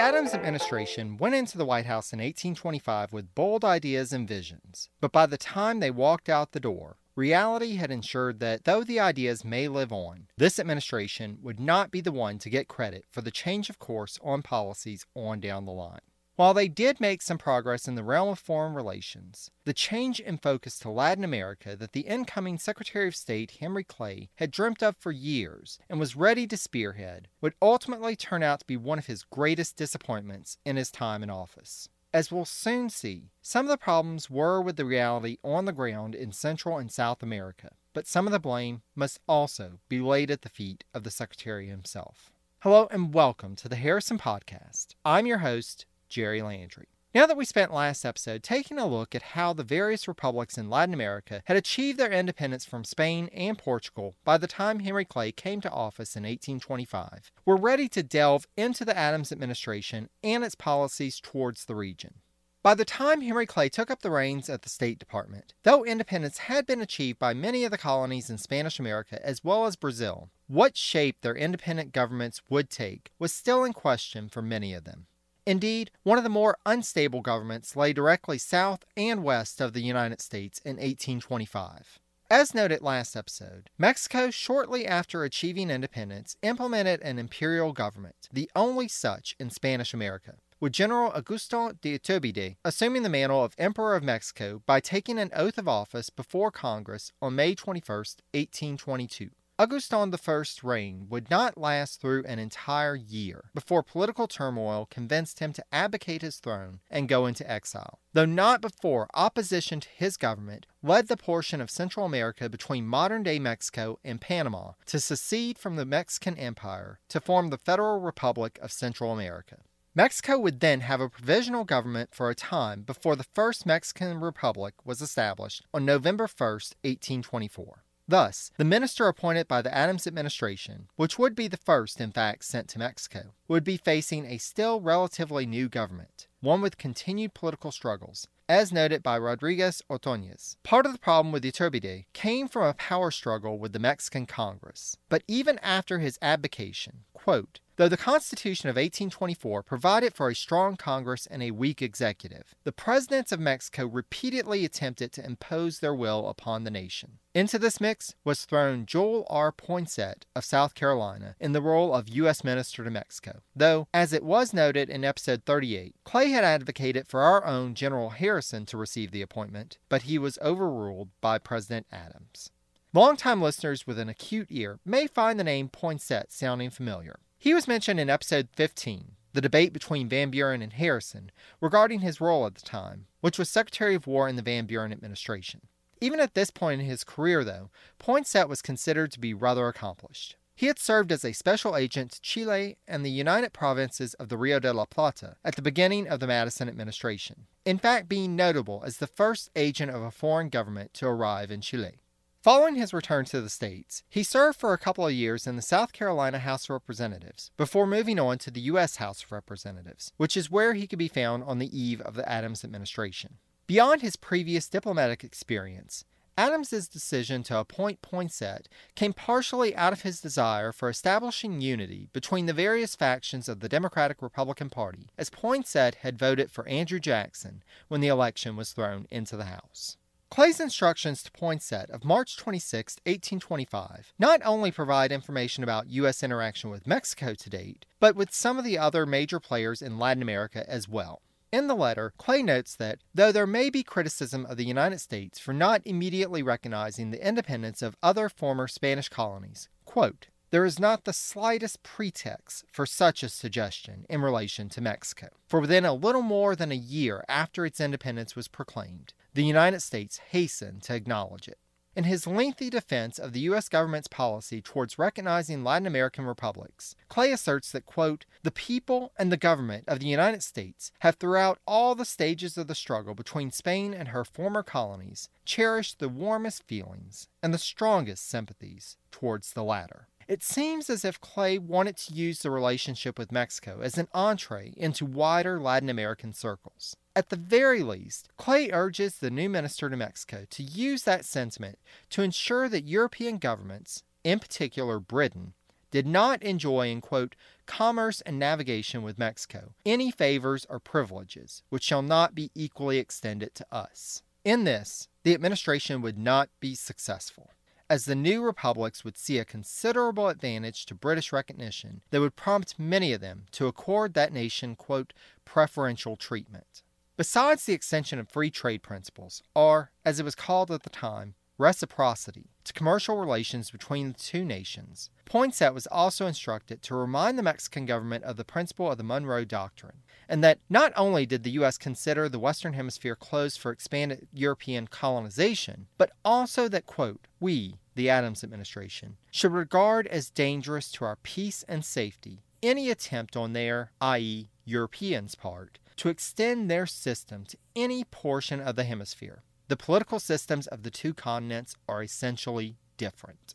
Adams administration went into the White House in 1825 with bold ideas and visions, but by the time they walked out the door, reality had ensured that though the ideas may live on, this administration would not be the one to get credit for the change of course on policies on down the line. While they did make some progress in the realm of foreign relations, the change in focus to Latin America that the incoming Secretary of State Henry Clay had dreamt of for years and was ready to spearhead would ultimately turn out to be one of his greatest disappointments in his time in office. As we'll soon see, some of the problems were with the reality on the ground in Central and South America, but some of the blame must also be laid at the feet of the Secretary himself. Hello and welcome to the Harrison Podcast. I'm your host, Jerry Landry. Now that we spent last episode taking a look at how the various republics in Latin America had achieved their independence from Spain and Portugal by the time Henry Clay came to office in 1825, we're ready to delve into the Adams administration and its policies towards the region. By the time Henry Clay took up the reins at the State Department, though independence had been achieved by many of the colonies in Spanish America as well as Brazil, what shape their independent governments would take was still in question for many of them. Indeed, one of the more unstable governments lay directly south and west of the United States in 1825. As noted last episode, Mexico, shortly after achieving independence, implemented an imperial government, the only such in Spanish America, with General Augustin de Iturbide assuming the mantle of Emperor of Mexico by taking an oath of office before Congress on May 21, 1822. Augustin I's reign would not last through an entire year before political turmoil convinced him to abdicate his throne and go into exile, though not before opposition to his government led the portion of Central America between modern day Mexico and Panama to secede from the Mexican Empire to form the Federal Republic of Central America. Mexico would then have a provisional government for a time before the first Mexican Republic was established on November 1, 1824. Thus, the minister appointed by the Adams administration, which would be the first, in fact, sent to Mexico, would be facing a still relatively new government, one with continued political struggles, as noted by Rodriguez Ordonez. Part of the problem with Iturbide came from a power struggle with the Mexican Congress. But even after his abdication, quote, Though the Constitution of 1824 provided for a strong Congress and a weak executive, the presidents of Mexico repeatedly attempted to impose their will upon the nation. Into this mix was thrown Joel R. Poinsett of South Carolina in the role of U.S. Minister to Mexico, though, as it was noted in episode 38, Clay had advocated for our own General Harrison to receive the appointment, but he was overruled by President Adams. Longtime listeners with an acute ear may find the name Poinsett sounding familiar. He was mentioned in episode 15, the debate between Van Buren and Harrison regarding his role at the time, which was Secretary of War in the Van Buren administration. Even at this point in his career, though, Poinsett was considered to be rather accomplished. He had served as a special agent to Chile and the United Provinces of the Rio de la Plata at the beginning of the Madison administration, in fact, being notable as the first agent of a foreign government to arrive in Chile. Following his return to the States, he served for a couple of years in the South Carolina House of Representatives before moving on to the U.S. House of Representatives, which is where he could be found on the eve of the Adams administration. Beyond his previous diplomatic experience, Adams's decision to appoint Poinsett came partially out of his desire for establishing unity between the various factions of the Democratic Republican Party, as Poinsett had voted for Andrew Jackson when the election was thrown into the House. Clay's instructions to Poinsett of March 26, 1825, not only provide information about U.S. interaction with Mexico to date, but with some of the other major players in Latin America as well. In the letter, Clay notes that, though there may be criticism of the United States for not immediately recognizing the independence of other former Spanish colonies, quote, there is not the slightest pretext for such a suggestion in relation to Mexico. For within a little more than a year after its independence was proclaimed, the United States hastened to acknowledge it. In his lengthy defense of the U.S. government's policy towards recognizing Latin American republics, Clay asserts that, quote, the people and the government of the United States have throughout all the stages of the struggle between Spain and her former colonies cherished the warmest feelings and the strongest sympathies towards the latter. It seems as if Clay wanted to use the relationship with Mexico as an entree into wider Latin American circles. At the very least, Clay urges the new minister to Mexico to use that sentiment to ensure that European governments, in particular Britain, did not enjoy in quote commerce and navigation with Mexico any favors or privileges which shall not be equally extended to us. In this, the administration would not be successful as the new republics would see a considerable advantage to British recognition that would prompt many of them to accord that nation, quote, preferential treatment. Besides the extension of free trade principles, or, as it was called at the time, reciprocity to commercial relations between the two nations, Poinsett was also instructed to remind the Mexican government of the principle of the Monroe Doctrine, and that not only did the U.S. consider the Western Hemisphere closed for expanded European colonization, but also that, quote, we, the Adams administration, should regard as dangerous to our peace and safety any attempt on their, i.e., Europeans' part, to extend their system to any portion of the hemisphere the political systems of the two continents are essentially different.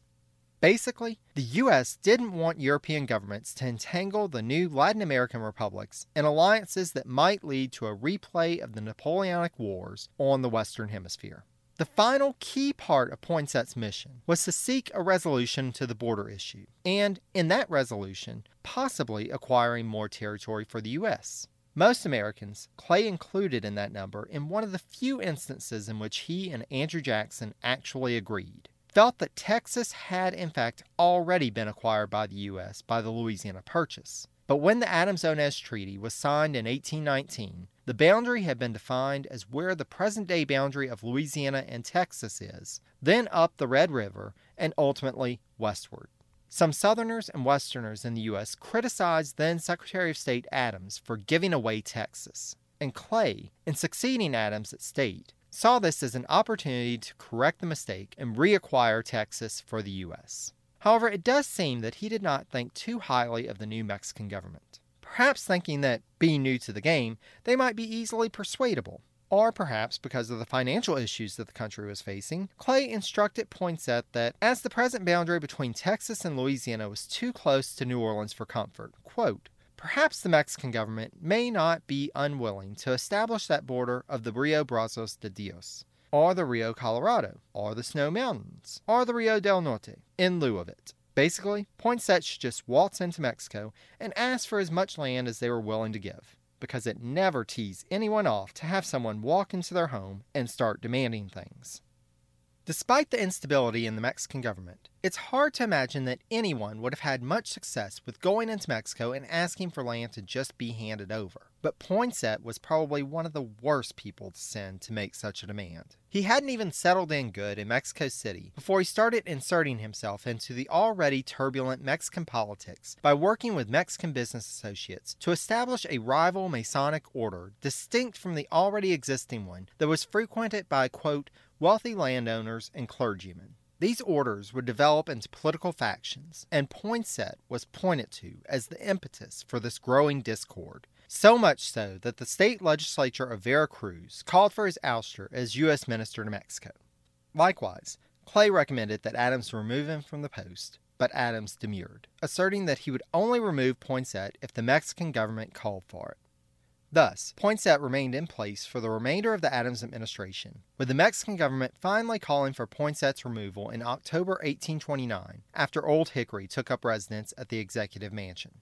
Basically, the U.S. didn't want European governments to entangle the new Latin American republics in alliances that might lead to a replay of the Napoleonic Wars on the Western Hemisphere. The final key part of Poinsett's mission was to seek a resolution to the border issue, and in that resolution, possibly acquiring more territory for the U.S. Most Americans, Clay included in that number, in one of the few instances in which he and Andrew Jackson actually agreed, felt that Texas had in fact already been acquired by the U.S. by the Louisiana Purchase. But when the Adams Onís Treaty was signed in 1819, the boundary had been defined as where the present day boundary of Louisiana and Texas is, then up the Red River, and ultimately westward. Some Southerners and Westerners in the U.S. criticized then Secretary of State Adams for giving away Texas, and Clay, in succeeding Adams at State, saw this as an opportunity to correct the mistake and reacquire Texas for the U.S. However, it does seem that he did not think too highly of the new Mexican government, perhaps thinking that, being new to the game, they might be easily persuadable or perhaps because of the financial issues that the country was facing, Clay instructed Poinsett that as the present boundary between Texas and Louisiana was too close to New Orleans for comfort, quote, Perhaps the Mexican government may not be unwilling to establish that border of the Rio Brazos de Dios, or the Rio Colorado, or the Snow Mountains, or the Rio del Norte, in lieu of it. Basically, Poinsett should just waltz into Mexico and ask for as much land as they were willing to give because it never tees anyone off to have someone walk into their home and start demanding things. Despite the instability in the Mexican government, it's hard to imagine that anyone would have had much success with going into Mexico and asking for land to just be handed over. But Poinsett was probably one of the worst people to send to make such a demand. He hadn't even settled in good in Mexico City before he started inserting himself into the already turbulent Mexican politics by working with Mexican business associates to establish a rival Masonic order distinct from the already existing one that was frequented by, quote, wealthy landowners, and clergymen. These orders would develop into political factions, and Poinsett was pointed to as the impetus for this growing discord. So much so that the state legislature of Veracruz called for his ouster as U.S. Minister to Mexico. Likewise, Clay recommended that Adams remove him from the post, but Adams demurred, asserting that he would only remove Poinsett if the Mexican government called for it. Thus, Poinsett remained in place for the remainder of the Adams administration, with the Mexican government finally calling for Poinsett's removal in October 1829 after Old Hickory took up residence at the Executive Mansion.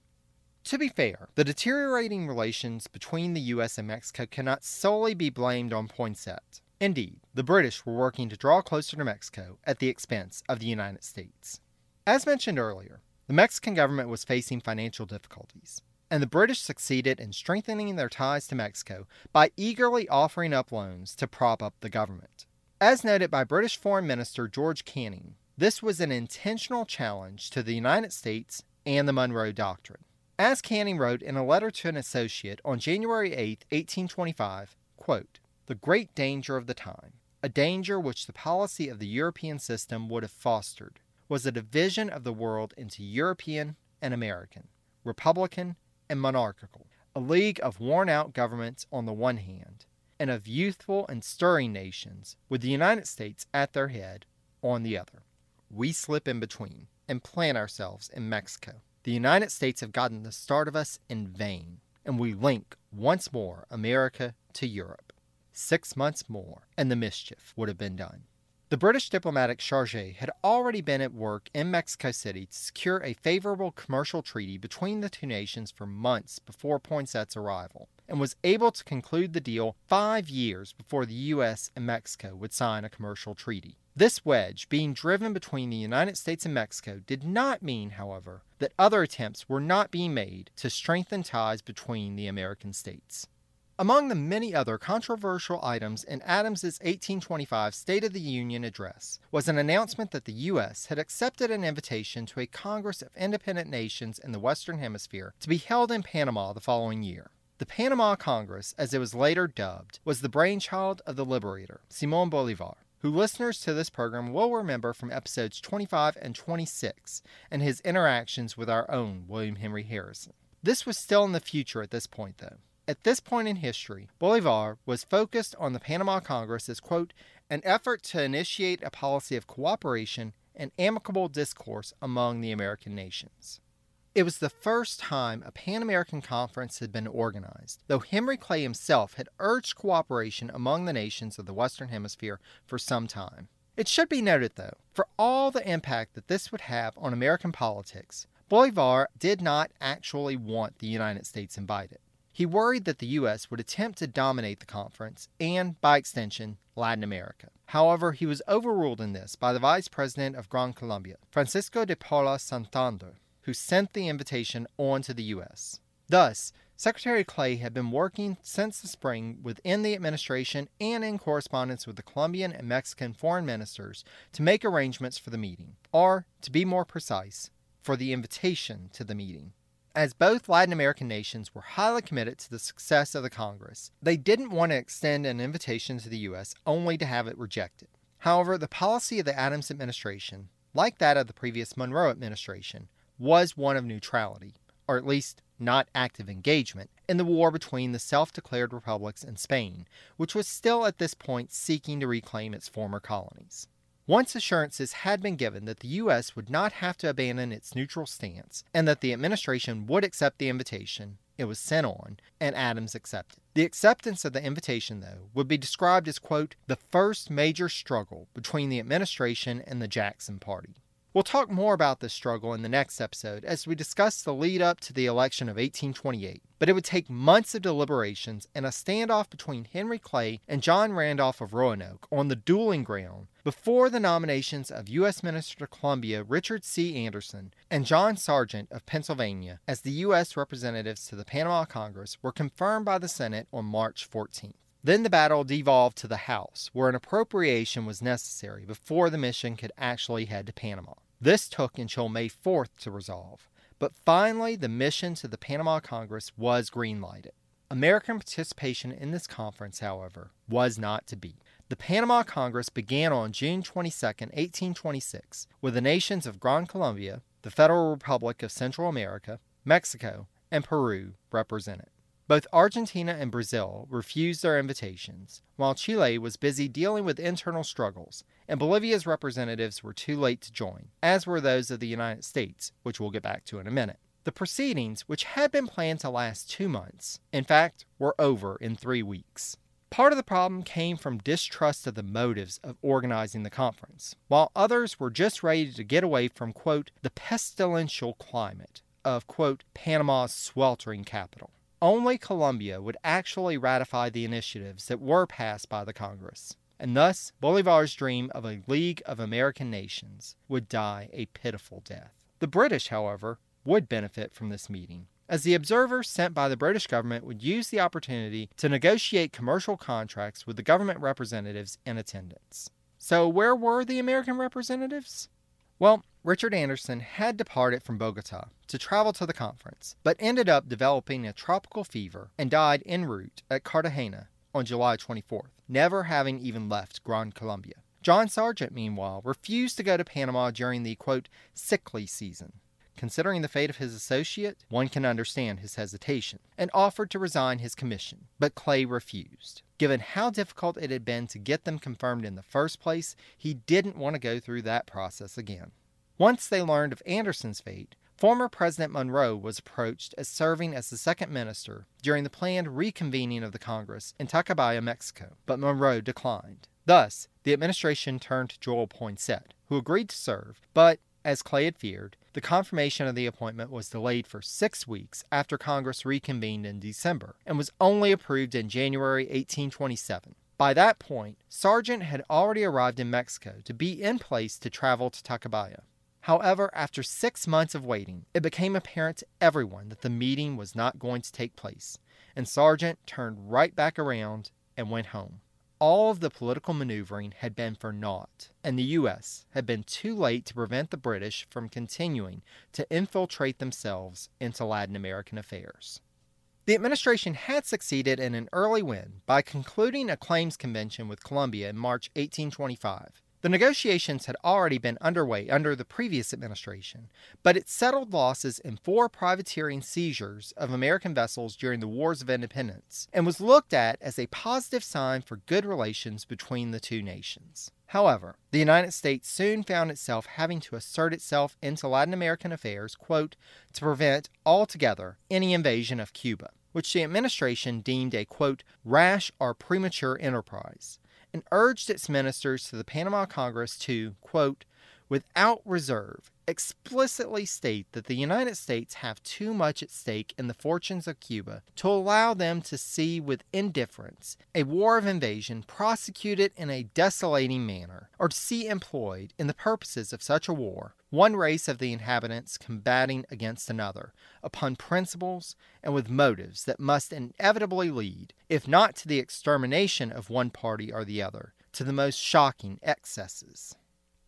To be fair, the deteriorating relations between the U.S. and Mexico cannot solely be blamed on Poinsett. Indeed, the British were working to draw closer to Mexico at the expense of the United States. As mentioned earlier, the Mexican government was facing financial difficulties and the British succeeded in strengthening their ties to Mexico by eagerly offering up loans to prop up the government. As noted by British Foreign Minister George Canning, this was an intentional challenge to the United States and the Monroe Doctrine. As Canning wrote in a letter to an associate on January 8, 1825, quote, The great danger of the time, a danger which the policy of the European system would have fostered, was a division of the world into European and American, Republican and monarchical, a league of worn out governments on the one hand, and of youthful and stirring nations, with the United States at their head, on the other. We slip in between and plant ourselves in Mexico. The United States have gotten the start of us in vain, and we link once more America to Europe. Six months more, and the mischief would have been done. The British diplomatic charge had already been at work in Mexico City to secure a favorable commercial treaty between the two nations for months before Poinsett's arrival, and was able to conclude the deal five years before the U.S. and Mexico would sign a commercial treaty. This wedge being driven between the United States and Mexico did not mean, however, that other attempts were not being made to strengthen ties between the American states. Among the many other controversial items in Adams's 1825 State of the Union address was an announcement that the U.S. had accepted an invitation to a Congress of Independent Nations in the Western Hemisphere to be held in Panama the following year. The Panama Congress, as it was later dubbed, was the brainchild of the liberator, Simon Bolivar, who listeners to this program will remember from episodes 25 and 26 and his interactions with our own William Henry Harrison. This was still in the future at this point, though. At this point in history, Bolivar was focused on the Panama Congress as, quote, an effort to initiate a policy of cooperation and amicable discourse among the American nations. It was the first time a Pan American conference had been organized, though Henry Clay himself had urged cooperation among the nations of the Western Hemisphere for some time. It should be noted, though, for all the impact that this would have on American politics, Bolivar did not actually want the United States invited. He worried that the U.S. would attempt to dominate the conference and, by extension, Latin America. However, he was overruled in this by the Vice President of Gran Colombia, Francisco de Paula Santander, who sent the invitation on to the U.S. Thus, Secretary Clay had been working since the spring within the administration and in correspondence with the Colombian and Mexican foreign ministers to make arrangements for the meeting, or, to be more precise, for the invitation to the meeting. As both Latin American nations were highly committed to the success of the Congress, they didn't want to extend an invitation to the U.S. only to have it rejected. However, the policy of the Adams administration, like that of the previous Monroe administration, was one of neutrality, or at least not active engagement, in the war between the self declared republics and Spain, which was still at this point seeking to reclaim its former colonies. Once assurances had been given that the U.S. would not have to abandon its neutral stance and that the administration would accept the invitation, it was sent on, and Adams accepted. The acceptance of the invitation, though, would be described as, quote, the first major struggle between the administration and the Jackson Party. We'll talk more about this struggle in the next episode as we discuss the lead up to the election of 1828. But it would take months of deliberations and a standoff between Henry Clay and John Randolph of Roanoke on the dueling ground before the nominations of U.S. Minister to Colombia Richard C. Anderson and John Sergeant of Pennsylvania as the U.S. representatives to the Panama Congress were confirmed by the Senate on March 14th. Then the battle devolved to the House, where an appropriation was necessary before the mission could actually head to Panama. This took until May 4th to resolve, but finally the mission to the Panama Congress was greenlighted. American participation in this conference, however, was not to be. The Panama Congress began on June 22, 1826, with the nations of Gran Colombia, the Federal Republic of Central America, Mexico, and Peru represented. Both Argentina and Brazil refused their invitations, while Chile was busy dealing with internal struggles, and Bolivia's representatives were too late to join, as were those of the United States, which we'll get back to in a minute. The proceedings, which had been planned to last two months, in fact, were over in three weeks. Part of the problem came from distrust of the motives of organizing the conference, while others were just ready to get away from, quote, the pestilential climate of, quote, Panama's sweltering capital only Colombia would actually ratify the initiatives that were passed by the Congress. And thus, Bolivar's dream of a League of American Nations would die a pitiful death. The British, however, would benefit from this meeting, as the observers sent by the British government would use the opportunity to negotiate commercial contracts with the government representatives in attendance. So, where were the American representatives? Well, Richard Anderson had departed from Bogota to travel to the conference, but ended up developing a tropical fever and died en route at Cartagena on July 24th, never having even left Gran Colombia. John Sergeant, meanwhile, refused to go to Panama during the quote, sickly season. Considering the fate of his associate, one can understand his hesitation, and offered to resign his commission, but Clay refused. Given how difficult it had been to get them confirmed in the first place, he didn't want to go through that process again. Once they learned of Anderson's fate, former President Monroe was approached as serving as the second minister during the planned reconvening of the Congress in Tacubaya, Mexico, but Monroe declined. Thus, the administration turned to Joel Poinsett, who agreed to serve, but, as Clay had feared, the confirmation of the appointment was delayed for six weeks after Congress reconvened in December and was only approved in January 1827. By that point, Sergeant had already arrived in Mexico to be in place to travel to Tacubaya. However, after six months of waiting, it became apparent to everyone that the meeting was not going to take place, and Sergeant turned right back around and went home. All of the political maneuvering had been for naught, and the U.S. had been too late to prevent the British from continuing to infiltrate themselves into Latin American affairs. The administration had succeeded in an early win by concluding a claims convention with Colombia in March 1825. The negotiations had already been underway under the previous administration, but it settled losses in four privateering seizures of American vessels during the Wars of Independence and was looked at as a positive sign for good relations between the two nations. However, the United States soon found itself having to assert itself into Latin American affairs, quote, to prevent altogether any invasion of Cuba, which the administration deemed a, quote, rash or premature enterprise and urged its ministers to the Panama Congress to, quote, without reserve, explicitly state that the United States have too much at stake in the fortunes of Cuba to allow them to see with indifference a war of invasion prosecuted in a desolating manner, or to see employed in the purposes of such a war one race of the inhabitants combating against another, upon principles and with motives that must inevitably lead, if not to the extermination of one party or the other, to the most shocking excesses.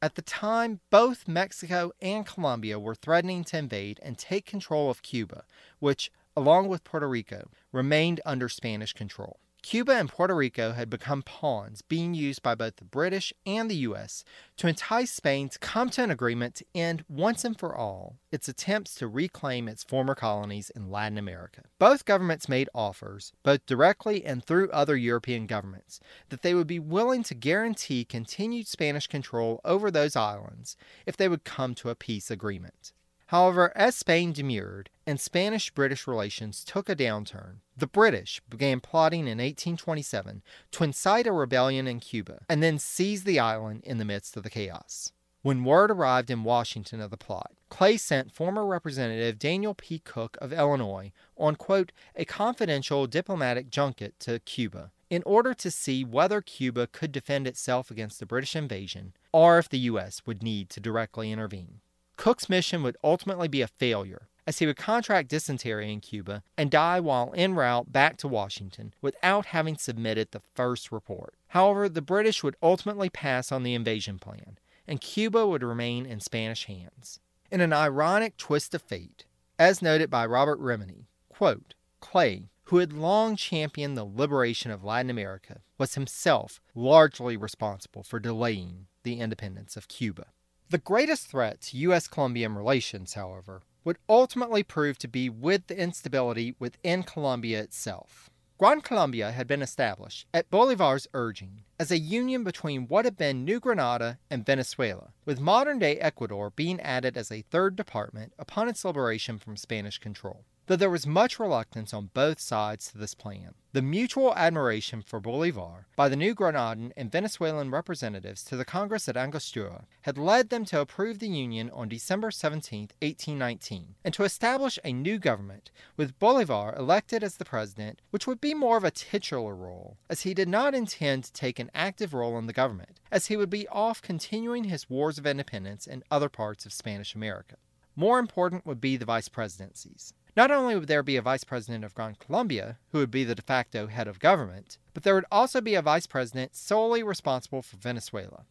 At the time, both Mexico and Colombia were threatening to invade and take control of Cuba, which, along with Puerto Rico, remained under Spanish control. Cuba and Puerto Rico had become pawns being used by both the British and the U.S. to entice Spain to come to an agreement to end once and for all its attempts to reclaim its former colonies in Latin America. Both governments made offers, both directly and through other European governments, that they would be willing to guarantee continued Spanish control over those islands if they would come to a peace agreement. However, as Spain demurred and Spanish British relations took a downturn, the British began plotting in 1827 to incite a rebellion in Cuba and then seize the island in the midst of the chaos. When word arrived in Washington of the plot, Clay sent former Representative Daniel P. Cook of Illinois on, quote, a confidential diplomatic junket to Cuba in order to see whether Cuba could defend itself against the British invasion or if the U.S. would need to directly intervene. Cook's mission would ultimately be a failure, as he would contract dysentery in Cuba and die while en route back to Washington without having submitted the first report. However, the British would ultimately pass on the invasion plan, and Cuba would remain in Spanish hands. In an ironic twist of fate, as noted by Robert Remini, quote, Clay, who had long championed the liberation of Latin America, was himself largely responsible for delaying the independence of Cuba. The greatest threat to U.S. Colombian relations, however, would ultimately prove to be with the instability within Colombia itself. Gran Colombia had been established, at Bolivar's urging, as a union between what had been New Granada and Venezuela, with modern day Ecuador being added as a third department upon its liberation from Spanish control though there was much reluctance on both sides to this plan. The mutual admiration for Bolivar by the New Granadan and Venezuelan representatives to the Congress at Angostura had led them to approve the Union on December 17, 1819, and to establish a new government, with Bolivar elected as the president, which would be more of a titular role, as he did not intend to take an active role in the government, as he would be off continuing his wars of independence in other parts of Spanish America. More important would be the vice presidencies. Not only would there be a vice president of Gran Colombia, who would be the de facto head of government, but there would also be a vice president solely responsible for Venezuela.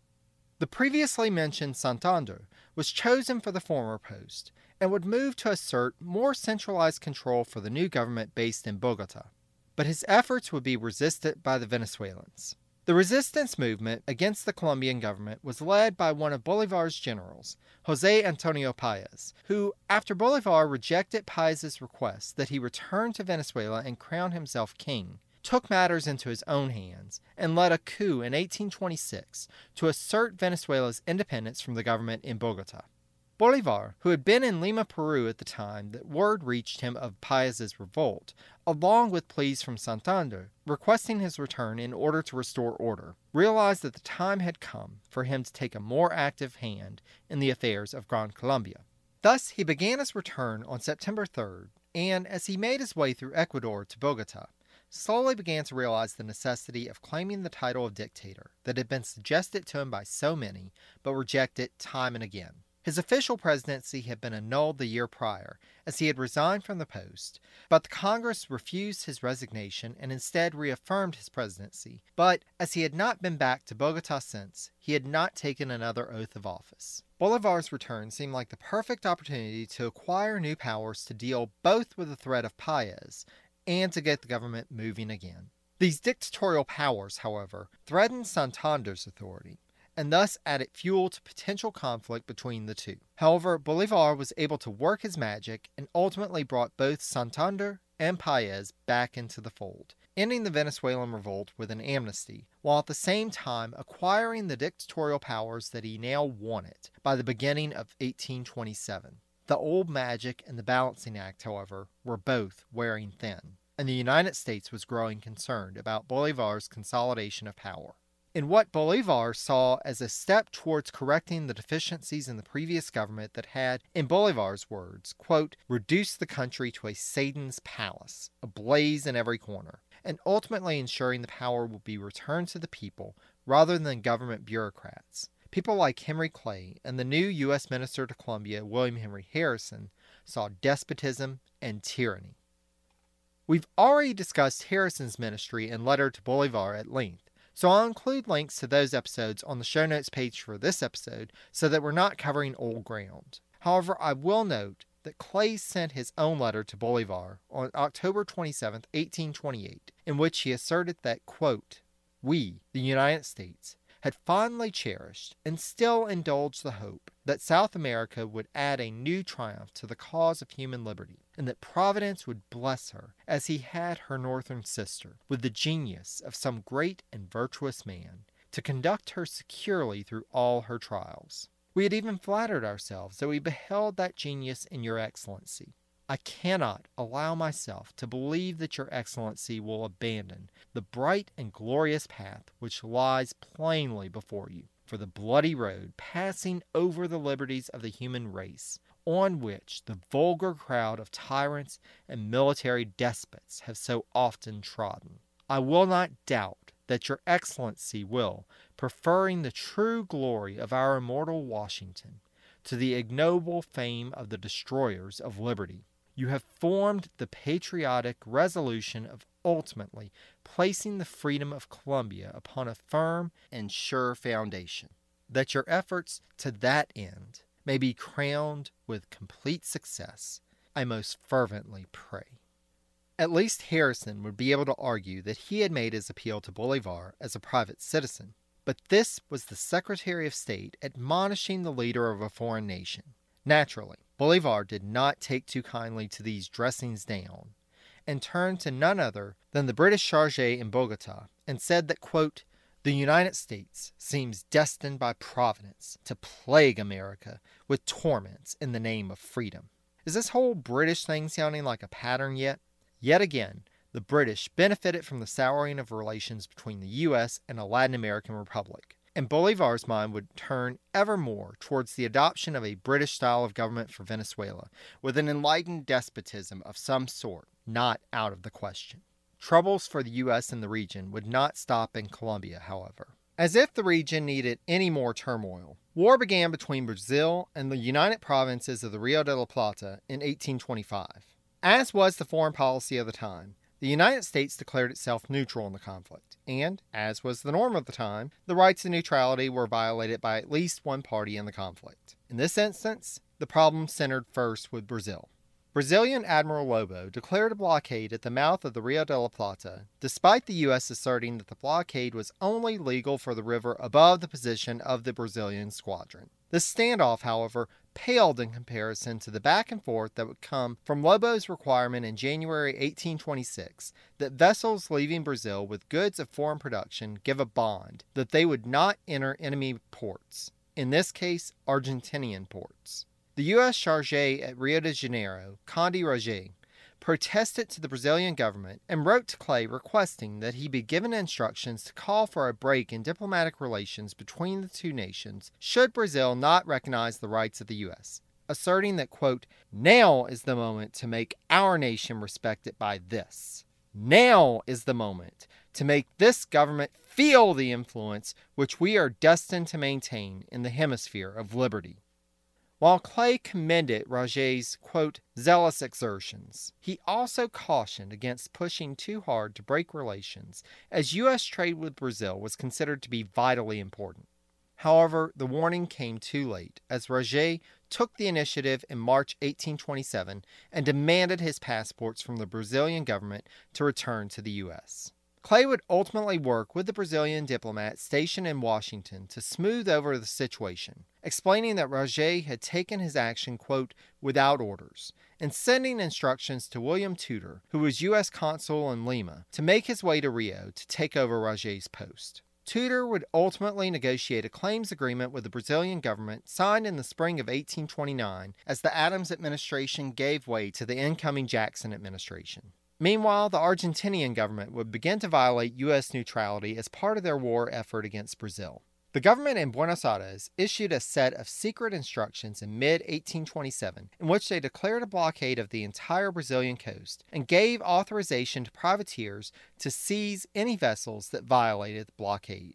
The previously mentioned Santander was chosen for the former post and would move to assert more centralized control for the new government based in Bogota. But his efforts would be resisted by the Venezuelans. The resistance movement against the Colombian government was led by one of Bolivar's generals, Jose Antonio Paez, who, after Bolivar rejected Paez's request that he return to Venezuela and crown himself king, took matters into his own hands and led a coup in 1826 to assert Venezuela's independence from the government in Bogota. Bolivar, who had been in Lima, Peru at the time that word reached him of Paez's revolt, along with pleas from Santander requesting his return in order to restore order, realized that the time had come for him to take a more active hand in the affairs of Gran Colombia. Thus, he began his return on September 3rd, and as he made his way through Ecuador to Bogota, slowly began to realize the necessity of claiming the title of dictator that had been suggested to him by so many, but rejected time and again. His official presidency had been annulled the year prior, as he had resigned from the post, but the Congress refused his resignation and instead reaffirmed his presidency. But as he had not been back to Bogota since, he had not taken another oath of office. Bolivar's return seemed like the perfect opportunity to acquire new powers to deal both with the threat of Paez and to get the government moving again. These dictatorial powers, however, threatened Santander's authority and thus added fuel to potential conflict between the two. However, Bolivar was able to work his magic and ultimately brought both Santander and Paez back into the fold, ending the Venezuelan revolt with an amnesty, while at the same time acquiring the dictatorial powers that he now wanted by the beginning of 1827. The old magic and the Balancing Act, however, were both wearing thin, and the United States was growing concerned about Bolivar's consolidation of power in what Bolivar saw as a step towards correcting the deficiencies in the previous government that had, in Bolivar's words, quote, reduced the country to a Satan's palace, ablaze in every corner, and ultimately ensuring the power will be returned to the people rather than government bureaucrats. People like Henry Clay and the new U.S. Minister to Colombia, William Henry Harrison, saw despotism and tyranny. We've already discussed Harrison's ministry and letter to Bolivar at length. So I'll include links to those episodes on the show notes page for this episode so that we're not covering old ground. However, I will note that Clay sent his own letter to Bolivar on October 27, 1828, in which he asserted that, quote, We, the United States, had fondly cherished and still indulged the hope that South America would add a new triumph to the cause of human liberty, and that Providence would bless her, as he had her northern sister, with the genius of some great and virtuous man, to conduct her securely through all her trials. We had even flattered ourselves that we beheld that genius in your excellency, I cannot allow myself to believe that Your Excellency will abandon the bright and glorious path which lies plainly before you for the bloody road passing over the liberties of the human race, on which the vulgar crowd of tyrants and military despots have so often trodden. I will not doubt that Your Excellency will, preferring the true glory of our immortal Washington to the ignoble fame of the destroyers of liberty, you have formed the patriotic resolution of ultimately placing the freedom of Colombia upon a firm and sure foundation. That your efforts to that end may be crowned with complete success, I most fervently pray. At least Harrison would be able to argue that he had made his appeal to Bolivar as a private citizen, but this was the Secretary of State admonishing the leader of a foreign nation. Naturally, Bolivar did not take too kindly to these dressings down, and turned to none other than the British charge in Bogota and said that, quote, the United States seems destined by Providence to plague America with torments in the name of freedom. Is this whole British thing sounding like a pattern yet? Yet again, the British benefited from the souring of relations between the U.S. and a Latin American republic and Bolivar's mind would turn ever more towards the adoption of a British style of government for Venezuela, with an enlightened despotism of some sort not out of the question. Troubles for the U.S. in the region would not stop in Colombia, however. As if the region needed any more turmoil, war began between Brazil and the United Provinces of the Rio de la Plata in 1825. As was the foreign policy of the time, the United States declared itself neutral in the conflict, and, as was the norm of the time, the rights of neutrality were violated by at least one party in the conflict. In this instance, the problem centered first with Brazil. Brazilian Admiral Lobo declared a blockade at the mouth of the Rio de la Plata, despite the U.S. asserting that the blockade was only legal for the river above the position of the Brazilian squadron. The standoff, however, paled in comparison to the back and forth that would come from Lobo's requirement in January 1826 that vessels leaving Brazil with goods of foreign production give a bond that they would not enter enemy ports, in this case, Argentinian ports. the U.S. charge at Rio de Janeiro, Condy Raguet, protested to the Brazilian government and wrote to Clay requesting that he be given instructions to call for a break in diplomatic relations between the two nations should Brazil not recognize the rights of the U.S., asserting that, quote, now is the moment to make our nation respect it by this. Now is the moment to make this government feel the influence which we are destined to maintain in the hemisphere of liberty. While Clay commended Raguet's, quote, zealous exertions, he also cautioned against pushing too hard to break relations, as U.S. trade with Brazil was considered to be vitally important. However, the warning came too late, as Raguet took the initiative in March 1827 and demanded his passports from the Brazilian government to return to the U.S. Clay would ultimately work with the Brazilian diplomat stationed in Washington to smooth over the situation, explaining that Raguet had taken his action, quote, without orders, and sending instructions to William Tudor, who was U.S. consul in Lima, to make his way to Rio to take over Raguet's post. Tudor would ultimately negotiate a claims agreement with the Brazilian government signed in the spring of 1829 as the Adams administration gave way to the incoming Jackson administration. Meanwhile, the Argentinian government would begin to violate U.S. neutrality as part of their war effort against Brazil. The government in Buenos Aires issued a set of secret instructions in mid 1827 in which they declared a blockade of the entire Brazilian coast and gave authorization to privateers to seize any vessels that violated the blockade.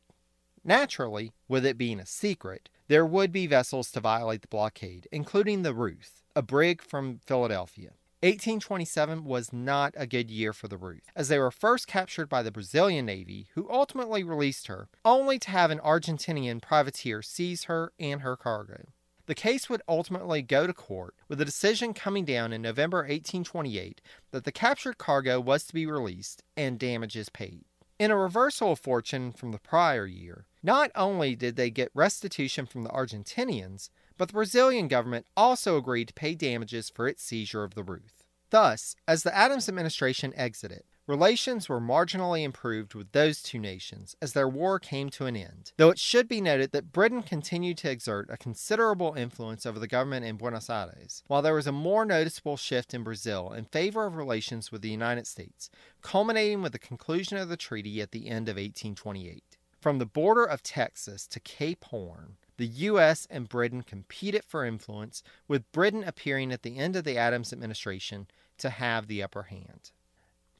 Naturally, with it being a secret, there would be vessels to violate the blockade, including the Ruth, a brig from Philadelphia. 1827 was not a good year for the Ruth, as they were first captured by the Brazilian Navy, who ultimately released her, only to have an Argentinian privateer seize her and her cargo. The case would ultimately go to court, with a decision coming down in November 1828 that the captured cargo was to be released and damages paid. In a reversal of fortune from the prior year, not only did they get restitution from the Argentinians, but the Brazilian government also agreed to pay damages for its seizure of the Ruth. Thus, as the Adams administration exited, relations were marginally improved with those two nations as their war came to an end, though it should be noted that Britain continued to exert a considerable influence over the government in Buenos Aires, while there was a more noticeable shift in Brazil in favor of relations with the United States, culminating with the conclusion of the treaty at the end of 1828. From the border of Texas to Cape Horn, the U.S. and Britain competed for influence, with Britain appearing at the end of the Adams administration to have the upper hand.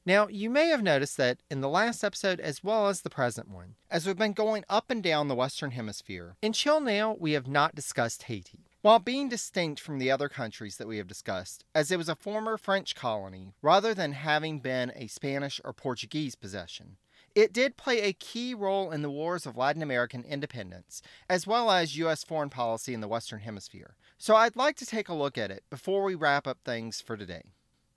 Now, you may have noticed that in the last episode as well as the present one, as we've been going up and down the Western Hemisphere, until now we have not discussed Haiti. While being distinct from the other countries that we have discussed, as it was a former French colony rather than having been a Spanish or Portuguese possession, it did play a key role in the wars of Latin American independence, as well as U.S. foreign policy in the Western Hemisphere. So I'd like to take a look at it before we wrap up things for today.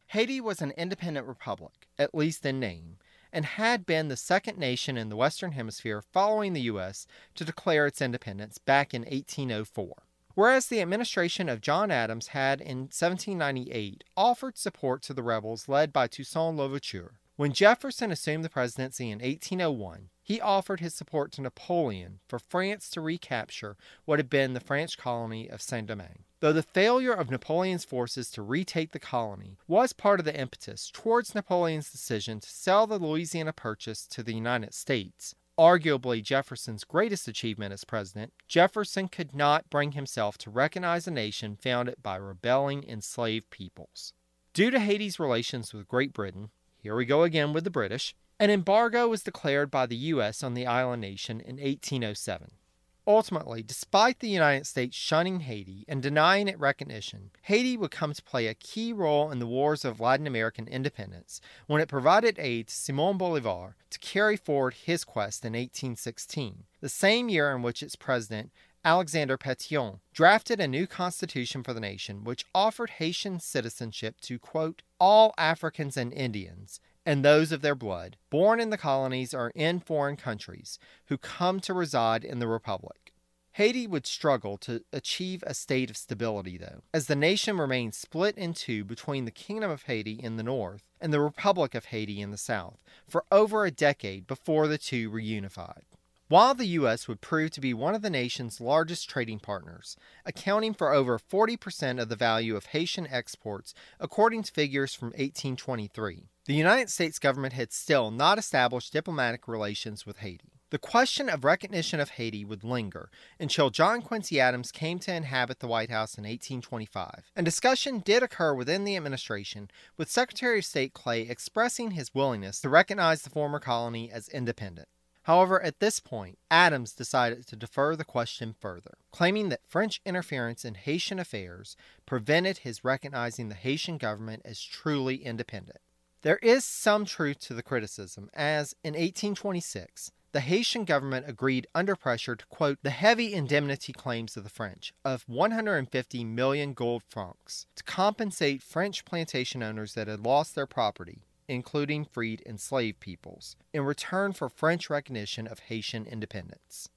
Haiti was an independent republic, at least in name, and had been the second nation in the Western Hemisphere following the U.S. to declare its independence back in 1804. Whereas the administration of John Adams had in 1798 offered support to the rebels led by Toussaint Louverture, when Jefferson assumed the presidency in 1801, he offered his support to Napoleon for France to recapture what had been the French colony of Saint Domingue. Though the failure of Napoleon's forces to retake the colony was part of the impetus towards Napoleon's decision to sell the Louisiana Purchase to the United States, arguably Jefferson's greatest achievement as president, Jefferson could not bring himself to recognize a nation founded by rebelling enslaved peoples. Due to Haiti's relations with Great Britain, here we go again with the British. An embargo was declared by the U.S. on the island nation in 1807. Ultimately, despite the United States shunning Haiti and denying it recognition, Haiti would come to play a key role in the wars of Latin American independence when it provided aid to Simon Bolivar to carry forward his quest in 1816, the same year in which its president, Alexander Petion, drafted a new constitution for the nation which offered Haitian citizenship to, quote, all Africans and Indians, and those of their blood, born in the colonies or in foreign countries, who come to reside in the Republic. Haiti would struggle to achieve a state of stability, though, as the nation remained split in two between the Kingdom of Haiti in the north and the Republic of Haiti in the south for over a decade before the two reunified. While the U.S. would prove to be one of the nation's largest trading partners, accounting for over 40% of the value of Haitian exports, according to figures from 1823. The United States government had still not established diplomatic relations with Haiti. The question of recognition of Haiti would linger until John Quincy Adams came to inhabit the White House in 1825. And discussion did occur within the administration, with Secretary of State Clay expressing his willingness to recognize the former colony as independent. However, at this point, Adams decided to defer the question further, claiming that French interference in Haitian affairs prevented his recognizing the Haitian government as truly independent. There is some truth to the criticism, as in 1826, the Haitian government agreed under pressure to quote the heavy indemnity claims of the French of 150 million gold francs to compensate French plantation owners that had lost their property including freed enslaved peoples, in return for French recognition of Haitian independence.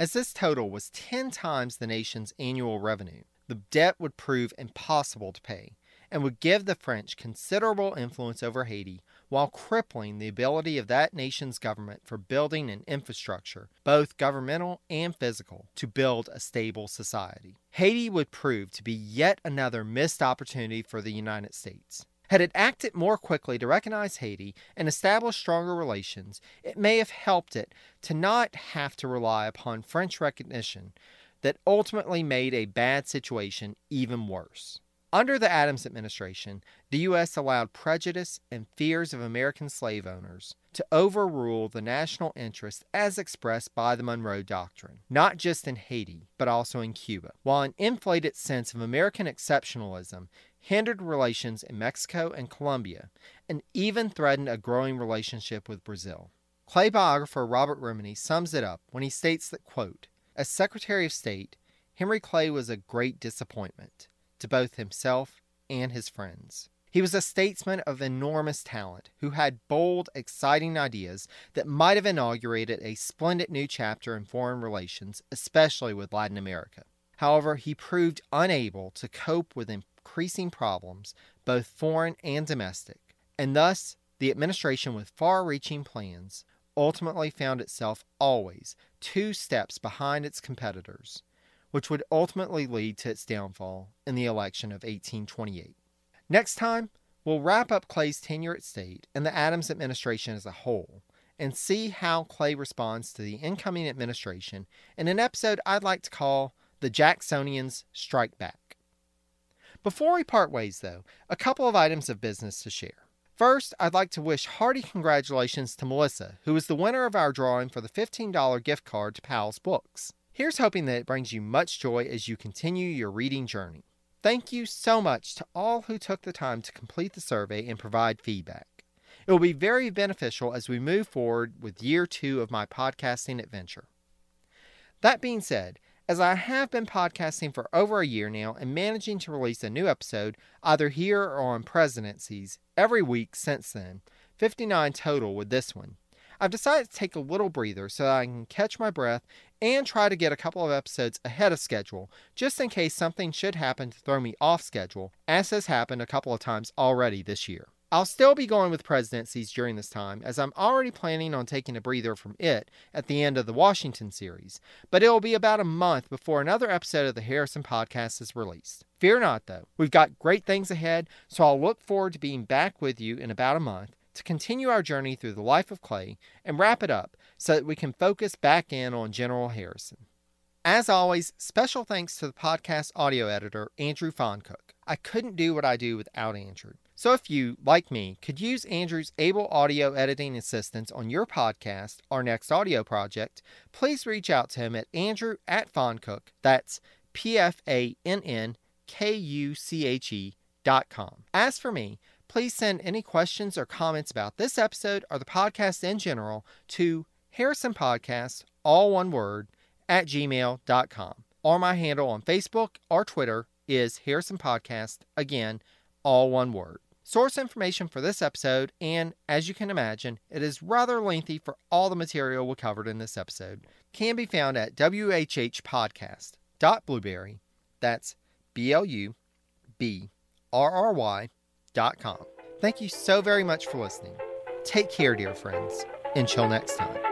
As this total was 10 times the nation's annual revenue, the debt would prove impossible to pay and would give the French considerable influence over Haiti while crippling the ability of that nation's government for building an infrastructure, both governmental and physical, to build a stable society. Haiti would prove to be yet another missed opportunity for the United States. Had it acted more quickly to recognize Haiti and establish stronger relations, it may have helped it to not have to rely upon French recognition that ultimately made a bad situation even worse. Under the Adams administration, the U.S. allowed prejudice and fears of American slave owners to overrule the national interest as expressed by the Monroe Doctrine, not just in Haiti, but also in Cuba, while an inflated sense of American exceptionalism hindered relations in Mexico and Colombia, and even threatened a growing relationship with Brazil. Clay biographer Robert Remini sums it up when he states that, quote, As Secretary of State, Henry Clay was a great disappointment to both himself and his friends. He was a statesman of enormous talent who had bold, exciting ideas that might have inaugurated a splendid new chapter in foreign relations, especially with Latin America. However, he proved unable to cope with increasing problems, both foreign and domestic, and thus the administration with far reaching plans ultimately found itself always two steps behind its competitors, which would ultimately lead to its downfall in the election of 1828. Next time, we'll wrap up Clay's tenure at state and the Adams administration as a whole and see how Clay responds to the incoming administration in an episode I'd like to call The Jacksonians Strike Back. Before we part ways, though, a couple of items of business to share. First, I'd like to wish hearty congratulations to Melissa, who is the winner of our drawing for the $15 gift card to Powell's Books. Here's hoping that it brings you much joy as you continue your reading journey. Thank you so much to all who took the time to complete the survey and provide feedback. It will be very beneficial as we move forward with year two of my podcasting adventure. That being said, as I have been podcasting for over a year now and managing to release a new episode either here or on Presidencies every week since then, 59 total with this one, I've decided to take a little breather so that I can catch my breath and try to get a couple of episodes ahead of schedule, just in case something should happen to throw me off schedule, as has happened a couple of times already this year. I'll still be going with presidencies during this time, as I'm already planning on taking a breather from it at the end of the Washington series, but it will be about a month before another episode of the Harrison podcast is released. Fear not, though, we've got great things ahead, so I'll look forward to being back with you in about a month to continue our journey through the life of Clay and wrap it up so that we can focus back in on General Harrison. As always, special thanks to the podcast audio editor, Andrew Pfannkuche. I couldn't do what I do without Andrew. So if you, like me, could use Andrew's able audio editing assistance on your podcast or next audio project, please reach out to him at Andrew at Pfannkuche. That's P F A N N K U C H E dot com. As for me, please send any questions or comments about this episode or the podcast in general to Harrison Podcast, all one word, at gmail.com. Or my handle on Facebook or Twitter is Harrison Podcast, again, all one word. Source information for this episode, and as you can imagine, it is rather lengthy for all the material we covered in this episode, can be found at whhpodcast.blubrry. That's B L U B R R Y dot com. Thank you so very much for listening. Take care, dear friends. Until next time.